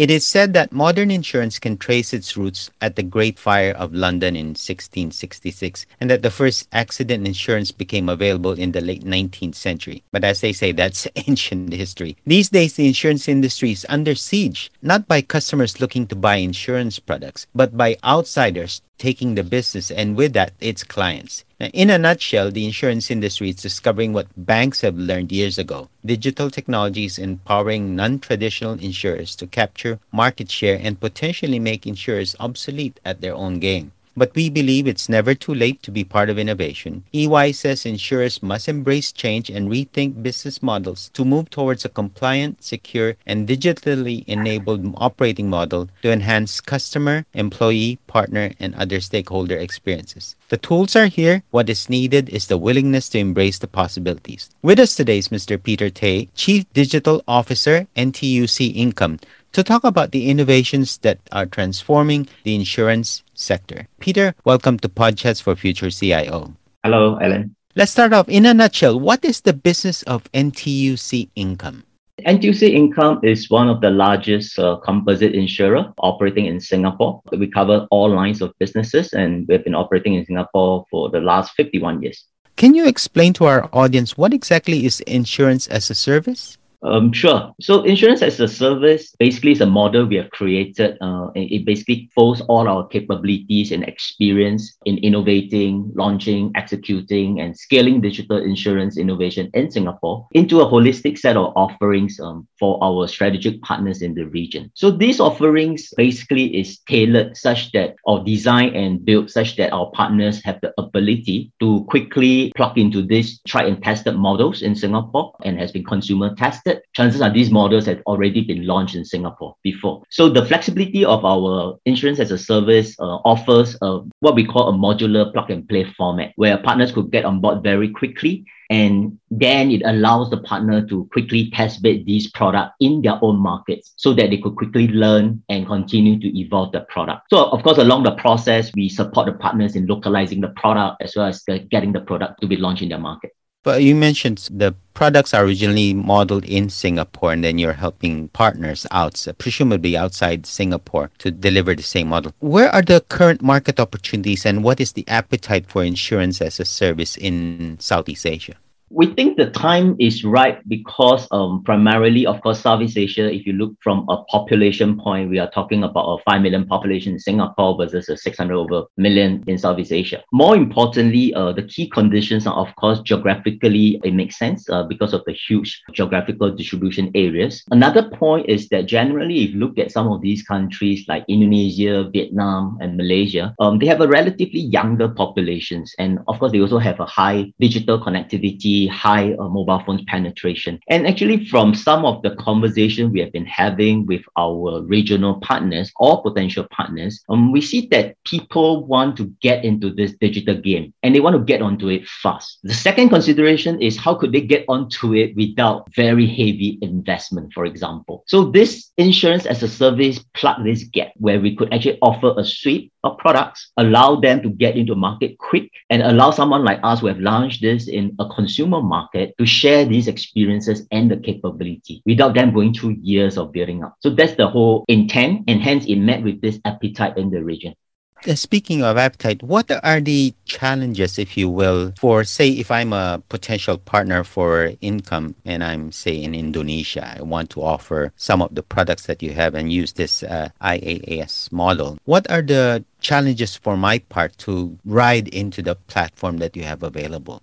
It is said that modern insurance can trace its roots at the Great Fire of London in 1666 and that the first accident insurance became available in the late 19th century. But as they say, that's ancient history. These days, the insurance industry is under siege, not by customers looking to buy insurance products, but by outsiders taking the business and with that, its clients. In a nutshell, the insurance industry is discovering what banks have learned years ago. Digital technology is empowering non traditional insurers to capture market share and potentially make insurers obsolete at their own game. But we believe it's never too late to be part of innovation. EY says insurers must embrace change and rethink business models to move towards a compliant, secure, and digitally enabled operating model to enhance customer, employee, partner, and other stakeholder experiences. The tools are here. What is needed is the willingness to embrace the possibilities. With us today is Mr. Peter Tay, Chief Digital Officer, NTUC Income, to talk about the innovations that are transforming the insurance sector. Peter, welcome to Podchats for Future CIO. Hello, Alan. Let's start off in a nutshell. What is the business of NTUC Income? NTUC Income is one of the largest uh, composite insurer operating in Singapore. We cover all lines of businesses and we've been operating in Singapore for the last 51 years. Can you explain to our audience what exactly is insurance as a service? Um, sure. So insurance as a service basically is a model we have created. Uh, it basically folds all our capabilities and experience in innovating, launching, executing, and scaling digital insurance innovation in Singapore into a holistic set of offerings um, for our strategic partners in the region. So these offerings basically is tailored such that or designed and built such that our partners have the ability to quickly plug into these tried and tested models in Singapore and has been consumer tested tested, chances are these models have already been launched in Singapore before. So the flexibility of our insurance as a service uh, offers what we call a modular plug and play format where partners could get on board very quickly and then it allows the partner to quickly test bed these products in their own markets so that they could quickly learn and continue to evolve the product. So of course, along the process, we support the partners in localizing the product as well as the, getting the product to be launched in their market. But you mentioned the products are originally modeled in Singapore, and then you're helping partners out, presumably outside Singapore, to deliver the same model. Where are the current market opportunities, and what is the appetite for insurance as a service in Southeast Asia? We think the time is right because um, primarily, of course, Southeast Asia, if you look from a population point, we are talking about a 5 million population in Singapore versus a 600 over million in Southeast Asia. More importantly, uh, the key conditions are, of course, geographically, it makes sense uh, because of the huge geographical distribution areas. Another point is that generally, if you look at some of these countries like Indonesia, Vietnam, and Malaysia, um, they have a relatively younger populations. And of course, they also have a high digital connectivity high uh, mobile phones penetration. And actually, from some of the conversation we have been having with our regional partners or potential partners, um, we see that people want to get into this digital game and they want to get onto it fast. The second consideration is how could they get onto it without very heavy investment, for example. So this insurance as a service plug this gap where we could actually offer a suite of products, allow them to get into market quick and allow someone like us who have launched this in a consumer consumer market to share these experiences and the capability without them going through years of building up. So that's the whole intent, and hence it met with this appetite in the region. Uh, speaking of appetite, what are the challenges, if you will, for say if I'm a potential partner for income and I'm say in Indonesia, I want to offer some of the products that you have and use this uh, IaaS model. What are the challenges for my part to ride into the platform that you have available?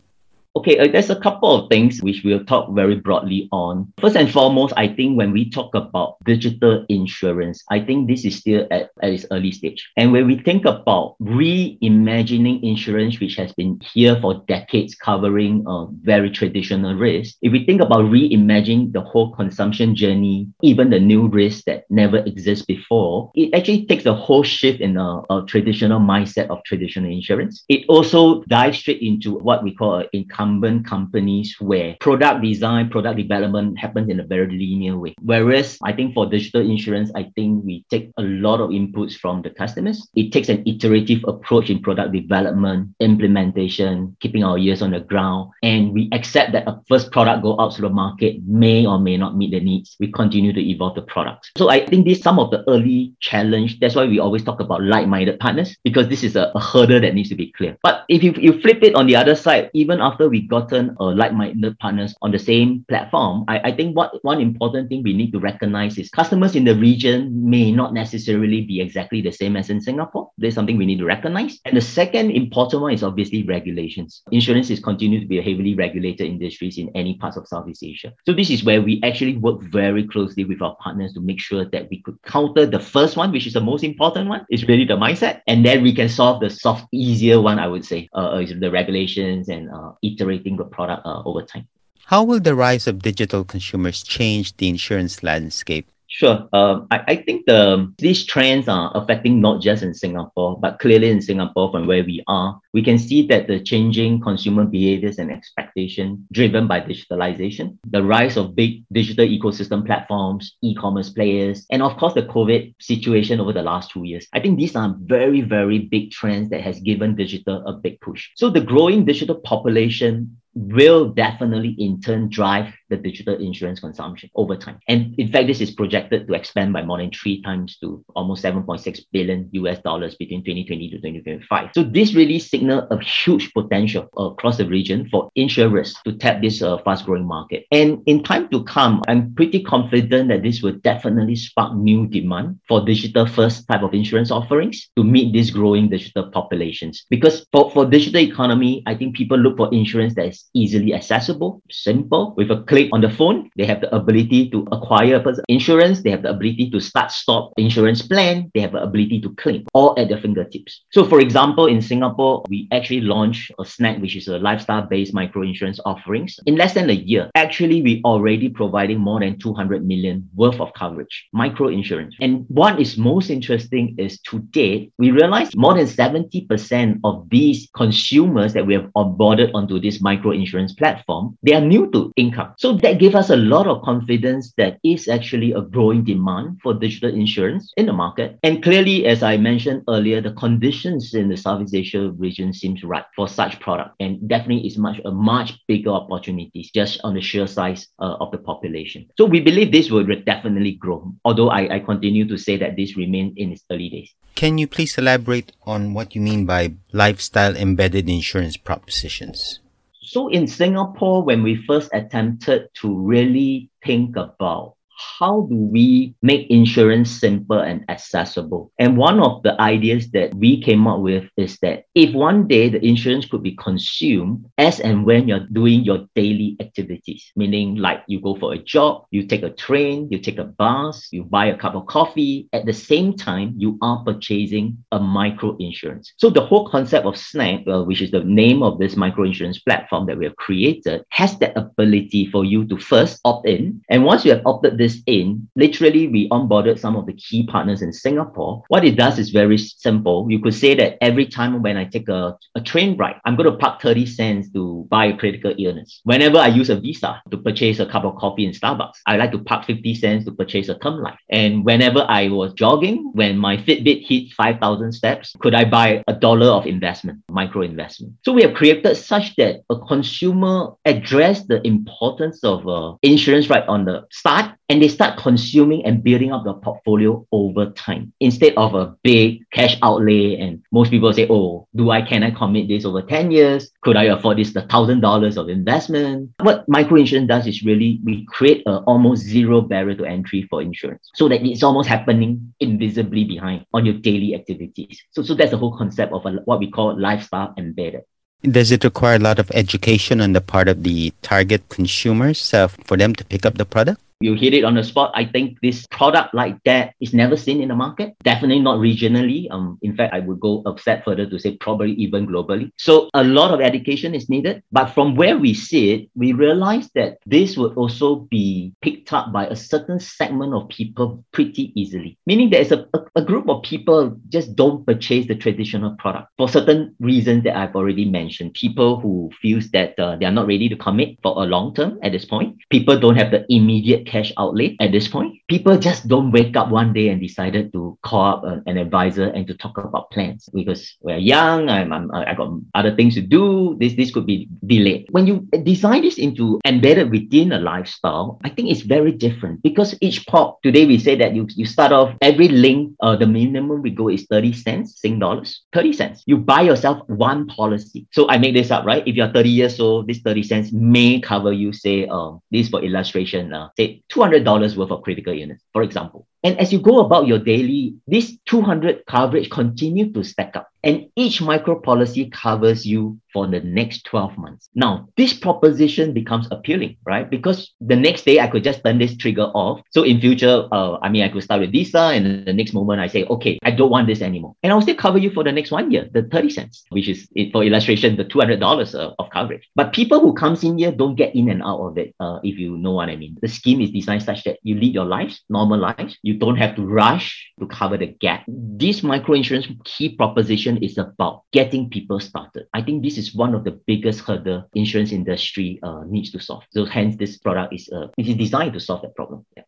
Okay, uh, there's a couple of things which we'll talk very broadly on. First and foremost, I think when we talk about digital insurance, I think this is still at, at its early stage. And when we think about reimagining insurance, which has been here for decades, covering a very traditional risk, if we think about reimagining the whole consumption journey, even the new risks that never exist before, it actually takes a whole shift in a, a traditional mindset of traditional insurance. It also dives straight into what we call an income incumbent companies where product design, product development happens in a very linear way. Whereas I think for digital insurance, I think we take a lot of inputs from the customers. It takes an iterative approach in product development, implementation, keeping our ears on the ground, and we accept that a first product go out to the market may or may not meet the needs. We continue to evolve the product. So I think this some of the early challenge. That's why we always talk about like-minded partners because this is a, a hurdle that needs to be clear. But if you, you flip it on the other side, even after we gotten uh, like-minded partners on the same platform, I, I think what one important thing we need to recognize is customers in the region may not necessarily be exactly the same as in Singapore. There's something we need to recognize. And the second important one is obviously regulations. Insurance is continued to be a heavily regulated industry in any parts of Southeast Asia. So this is where we actually work very closely with our partners to make sure that we could counter the first one, which is the most important one, is really the mindset. And then we can solve the soft, easier one, I would say, uh, is the regulations and uh, iterating the product uh, over time. How will the rise of digital consumers change the insurance landscape? Sure. Um, I, I think the these trends are affecting not just in Singapore, but clearly in Singapore from where we are. We can see that the changing consumer behaviors and expectation driven by digitalization, the rise of big digital ecosystem platforms, e-commerce players, and of course the COVID situation over the last two years. I think these are very, very big trends that has given digital a big push. So the growing digital population will definitely in turn drive the digital insurance consumption over time. And in fact, this is projected to expand by more than three times to almost 7.6 billion US dollars between 2020 to 2025. So this really signal a huge potential across the region for insurers to tap this uh, fast growing market. And in time to come, I'm pretty confident that this will definitely spark new demand for digital first type of insurance offerings to meet these growing digital populations. Because for, for digital economy, I think people look for insurance that is easily accessible, simple, with a click on the phone. They have the ability to acquire insurance. They have the ability to start, stop insurance plan. They have the ability to claim all at their fingertips. So for example, in Singapore, we actually launched a snack, which is a lifestyle-based micro insurance offerings. In less than a year, actually, we already providing more than 200 million worth of coverage, micro insurance. And what is most interesting is to date, we realized more than 70% of these consumers that we have onboarded onto this micro insurance platform, they are new to income. So that gave us a lot of confidence that is actually a growing demand for digital insurance in the market. And clearly, as I mentioned earlier, the conditions in the Southeast Asia region seems right for such product. And definitely is much a much bigger opportunities just on the sheer size uh, of the population. So we believe this will definitely grow, although I, I continue to say that this remains in its early days. Can you please elaborate on what you mean by lifestyle embedded insurance propositions? So in Singapore, when we first attempted to really think about how do we make insurance simple and accessible? And one of the ideas that we came up with is that if one day the insurance could be consumed as and when you're doing your daily activities, meaning like you go for a job, you take a train, you take a bus, you buy a cup of coffee, at the same time, you are purchasing a micro insurance. So the whole concept of Snack, uh, which is the name of this micro insurance platform that we have created, has that ability for you to first opt in. And once you have opted this in, literally we onboarded some of the key partners in Singapore. What it does is very simple. You could say that every time when I take a, a train ride, I'm going to park 30 cents to buy a critical illness. Whenever I use a Visa to purchase a cup of coffee in Starbucks, I like to park 50 cents to purchase a term life. And whenever I was jogging, when my Fitbit hit 5,000 steps, could I buy a dollar of investment, micro investment? So we have created such that a consumer address the importance of uh, insurance right on the start and they start consuming and building up the portfolio over time instead of a big cash outlay. And most people say, oh, do I, can I commit this over 10 years? Could I afford this, the thousand dollars of investment? What microinsurance does is really, we create a almost zero barrier to entry for insurance so that it's almost happening invisibly behind on your daily activities. So, so that's the whole concept of a, what we call lifestyle embedded. Does it require a lot of education on the part of the target consumers uh, for them to pick up the product? You hit it on the spot. I think this product like that is never seen in the market. Definitely not regionally. Um, in fact, I would go a step further to say probably even globally. So a lot of education is needed. But from where we see it, we realize that this would also be picked up by a certain segment of people pretty easily. Meaning there's a, a, a group of people just don't purchase the traditional product for certain reasons that I've already mentioned. People who feels that uh, they are not ready to commit for a long term at this point. People don't have the immediate cash outlay at this point. People just don't wake up one day and decided to call up a, an advisor and to talk about plans because we're young. I'm, I'm I got other things to do. This this could be delayed. When you design this into embedded within a lifestyle, I think it's very different because each pop today we say that you you start off every link. Uh, the minimum we go is thirty cents, Sing dollars, thirty cents. You buy yourself one policy. So I make this up, right? If you're thirty years old, this thirty cents may cover you. Say, um, this for illustration. Uh, say two hundred dollars worth of critical illness, for example. And as you go about your daily, this 200 coverage continue to stack up. And each micro policy covers you for the next 12 months. Now, this proposition becomes appealing, right? Because the next day I could just turn this trigger off. So in future, uh, I mean, I could start with Visa and the next moment I say, okay, I don't want this anymore. And I'll still cover you for the next one year, the 30 cents, which is for illustration, the $200 uh, of coverage. But people who comes in here don't get in and out of it, uh, if you know what I mean. The scheme is designed such that you lead your lives, normal lives. You don't have to rush to cover the gap. This micro insurance key proposition is about getting people started. I think this is one of the biggest hurdle insurance industry uh, needs to solve. So hence this product is uh, it is designed to solve that problem. Yeah.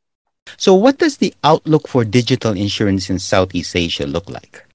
So what does the outlook for digital insurance in Southeast Asia look like?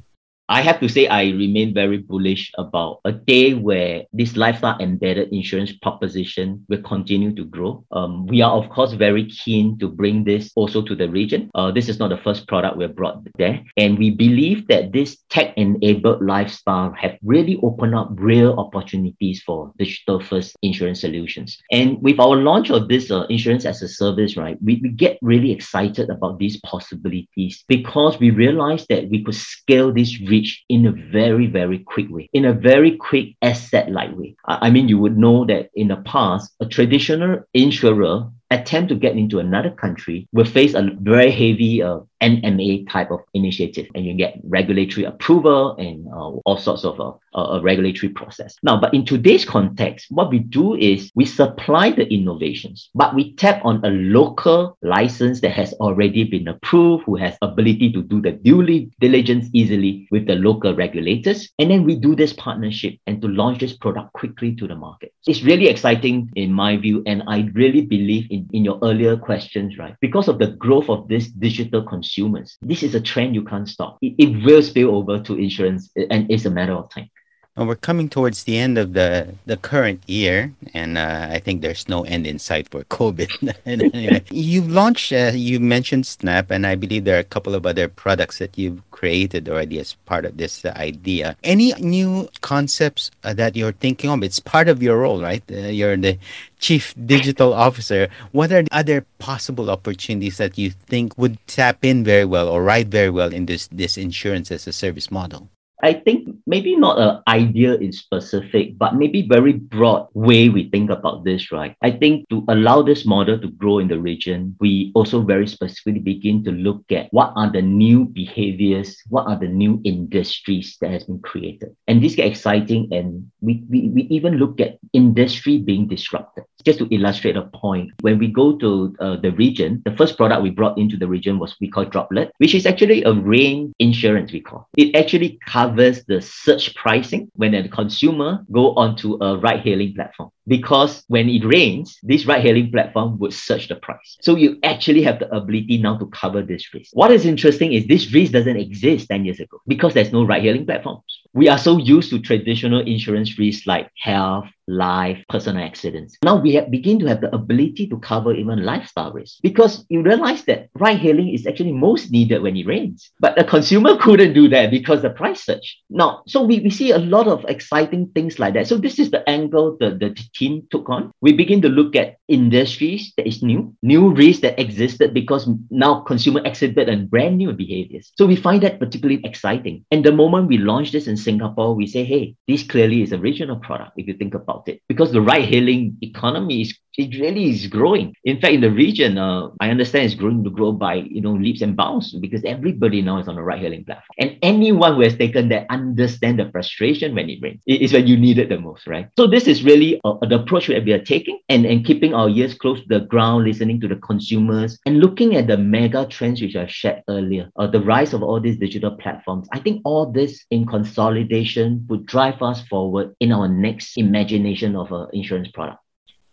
I have to say, I remain very bullish about a day where this lifestyle embedded insurance proposition will continue to grow. Um, we are, of course, very keen to bring this also to the region. Uh, this is not the first product we've brought there. And we believe that this tech enabled lifestyle have really opened up real opportunities for digital first insurance solutions. And with our launch of this uh, insurance as a service, right, we, we get really excited about these possibilities because we realize that we could scale this reach in a very, very quick way, in a very quick asset light way. I mean, you would know that in the past, a traditional insurer attempt to get into another country will face a very heavy uh, M&A type of initiative, and you get regulatory approval and uh, all sorts of uh, a regulatory process. Now, but in today's context, what we do is we supply the innovations, but we tap on a local license that has already been approved, who has ability to do the due diligence easily with the local regulators, and then we do this partnership and to launch this product quickly to the market. It's really exciting in my view, and I really believe in, in your earlier questions, right? Because of the growth of this digital consumers, this is a trend you can't stop. It, it will spill over to insurance, and it's a matter of time. Well, we're coming towards the end of the, the current year, and uh, I think there's no end in sight for COVID. anyway, you've launched, uh, you mentioned Snack, and I believe there are a couple of other products that you've created already as part of this uh, idea. Any new concepts uh, that you're thinking of? It's part of your role, right? Uh, you're the chief digital officer. What are the other possible opportunities that you think would tap in very well or ride very well in this, this insurance as a service model? I think maybe not an idea in specific, but maybe very broad way we think about this, right? I think to allow this model to grow in the region, we also very specifically begin to look at what are the new behaviors, what are the new industries that has been created. And this get exciting and we, we, we even look at industry being disrupted. Just to illustrate a point, when we go to uh, the region, the first product we brought into the region was we call Droplet, which is actually a rain insurance we call. It actually covers the surge pricing when a consumer go onto a ride hailing platform because when it rains, this ride hailing platform would surge the price. So you actually have the ability now to cover this risk. What is interesting is this risk doesn't exist 10 years ago because there's no ride hailing platforms. We are so used to traditional insurance risks like health, life, personal accidents. Now we have begin to have the ability to cover even lifestyle risks because you realize that ride hailing is actually most needed when it rains. But the consumer couldn't do that because the price surge. Now, so we, we see a lot of exciting things like that. So this is the angle the, the team took on. We begin to look at industries that is new, new risks that existed because now consumer exhibit and brand new behaviors. So we find that particularly exciting. And the moment we launch this in Singapore, we say, hey, this clearly is a regional product if you think about it. Because the ride hailing economy is it really is growing. In fact, in the region, uh, I understand it's growing to grow by you know leaps and bounds because everybody now is on the ride-hailing platform, and anyone who has taken that understand the frustration when it rains. It is when you need it the most, right? So this is really uh, the approach that we are taking, and and keeping our ears close to the ground, listening to the consumers, and looking at the mega trends which I shared earlier, uh, the rise of all these digital platforms. I think all this in consolidation would drive us forward in our next imagination of an insurance product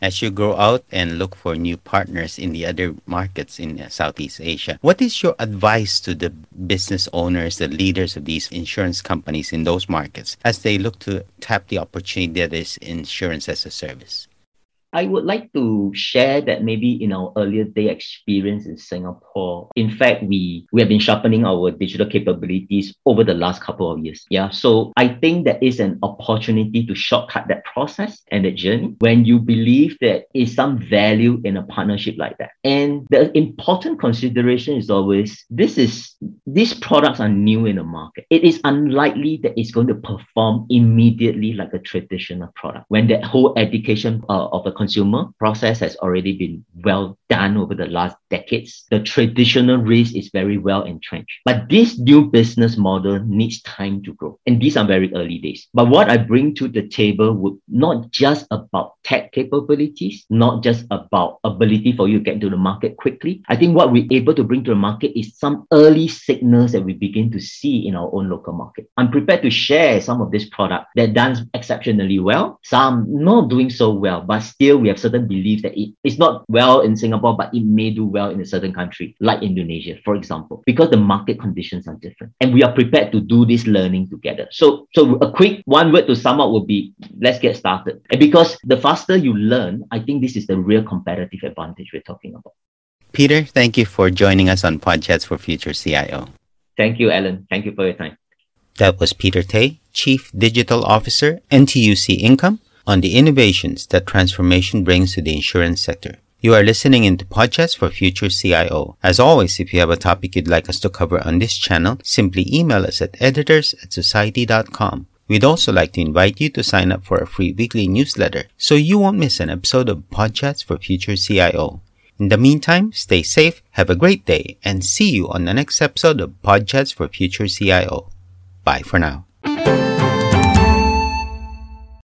as you grow out and look for new partners in the other markets in uh, Southeast Asia. What is your advice to the business owners, the leaders of these insurance companies in those markets as they look to tap the opportunity that is insurance as a service? I would like to share that maybe in our earlier day experience in Singapore, in fact, we, we have been sharpening our digital capabilities over the last couple of years. Yeah. So I think that is an opportunity to shortcut that process and that journey when you believe that is some value in a partnership like that. And the important consideration is always this is these products are new in the market. It is unlikely that it's going to perform immediately like a traditional product when that whole education uh, of a consumer process has already been well done over the last decades. The traditional risk is very well entrenched. But this new business model needs time to grow. And these are very early days. But what I bring to the table would not just about tech capabilities, not just about ability for you to get to the market quickly. I think what we're able to bring to the market is some early signals that we begin to see in our own local market. I'm prepared to share some of this product that done exceptionally well, some not doing so well, but still still we have certain beliefs that it, it's not well in Singapore, but it may do well in a certain country, like Indonesia, for example, because the market conditions are different. And we are prepared to do this learning together. So, so a quick one word to sum up would be let's get started. And because the faster you learn, I think this is the real competitive advantage we're talking about. Peter, thank you for joining us on Podchats for Future CIO. Thank you, Alan. Thank you for your time. That was Peter Tay, Chief Digital Officer, NTUC Income on the innovations that transformation brings to the insurance sector. You are listening into Podchats for Future CIO. As always, if you have a topic you'd like us to cover on this channel, simply email us at editors at Cxociety.com. We'd also like to invite you to sign up for a free weekly newsletter so you won't miss an episode of Podchats for Future CIO. In the meantime, stay safe, have a great day, and see you on the next episode of Podchats for Future CIO. Bye for now.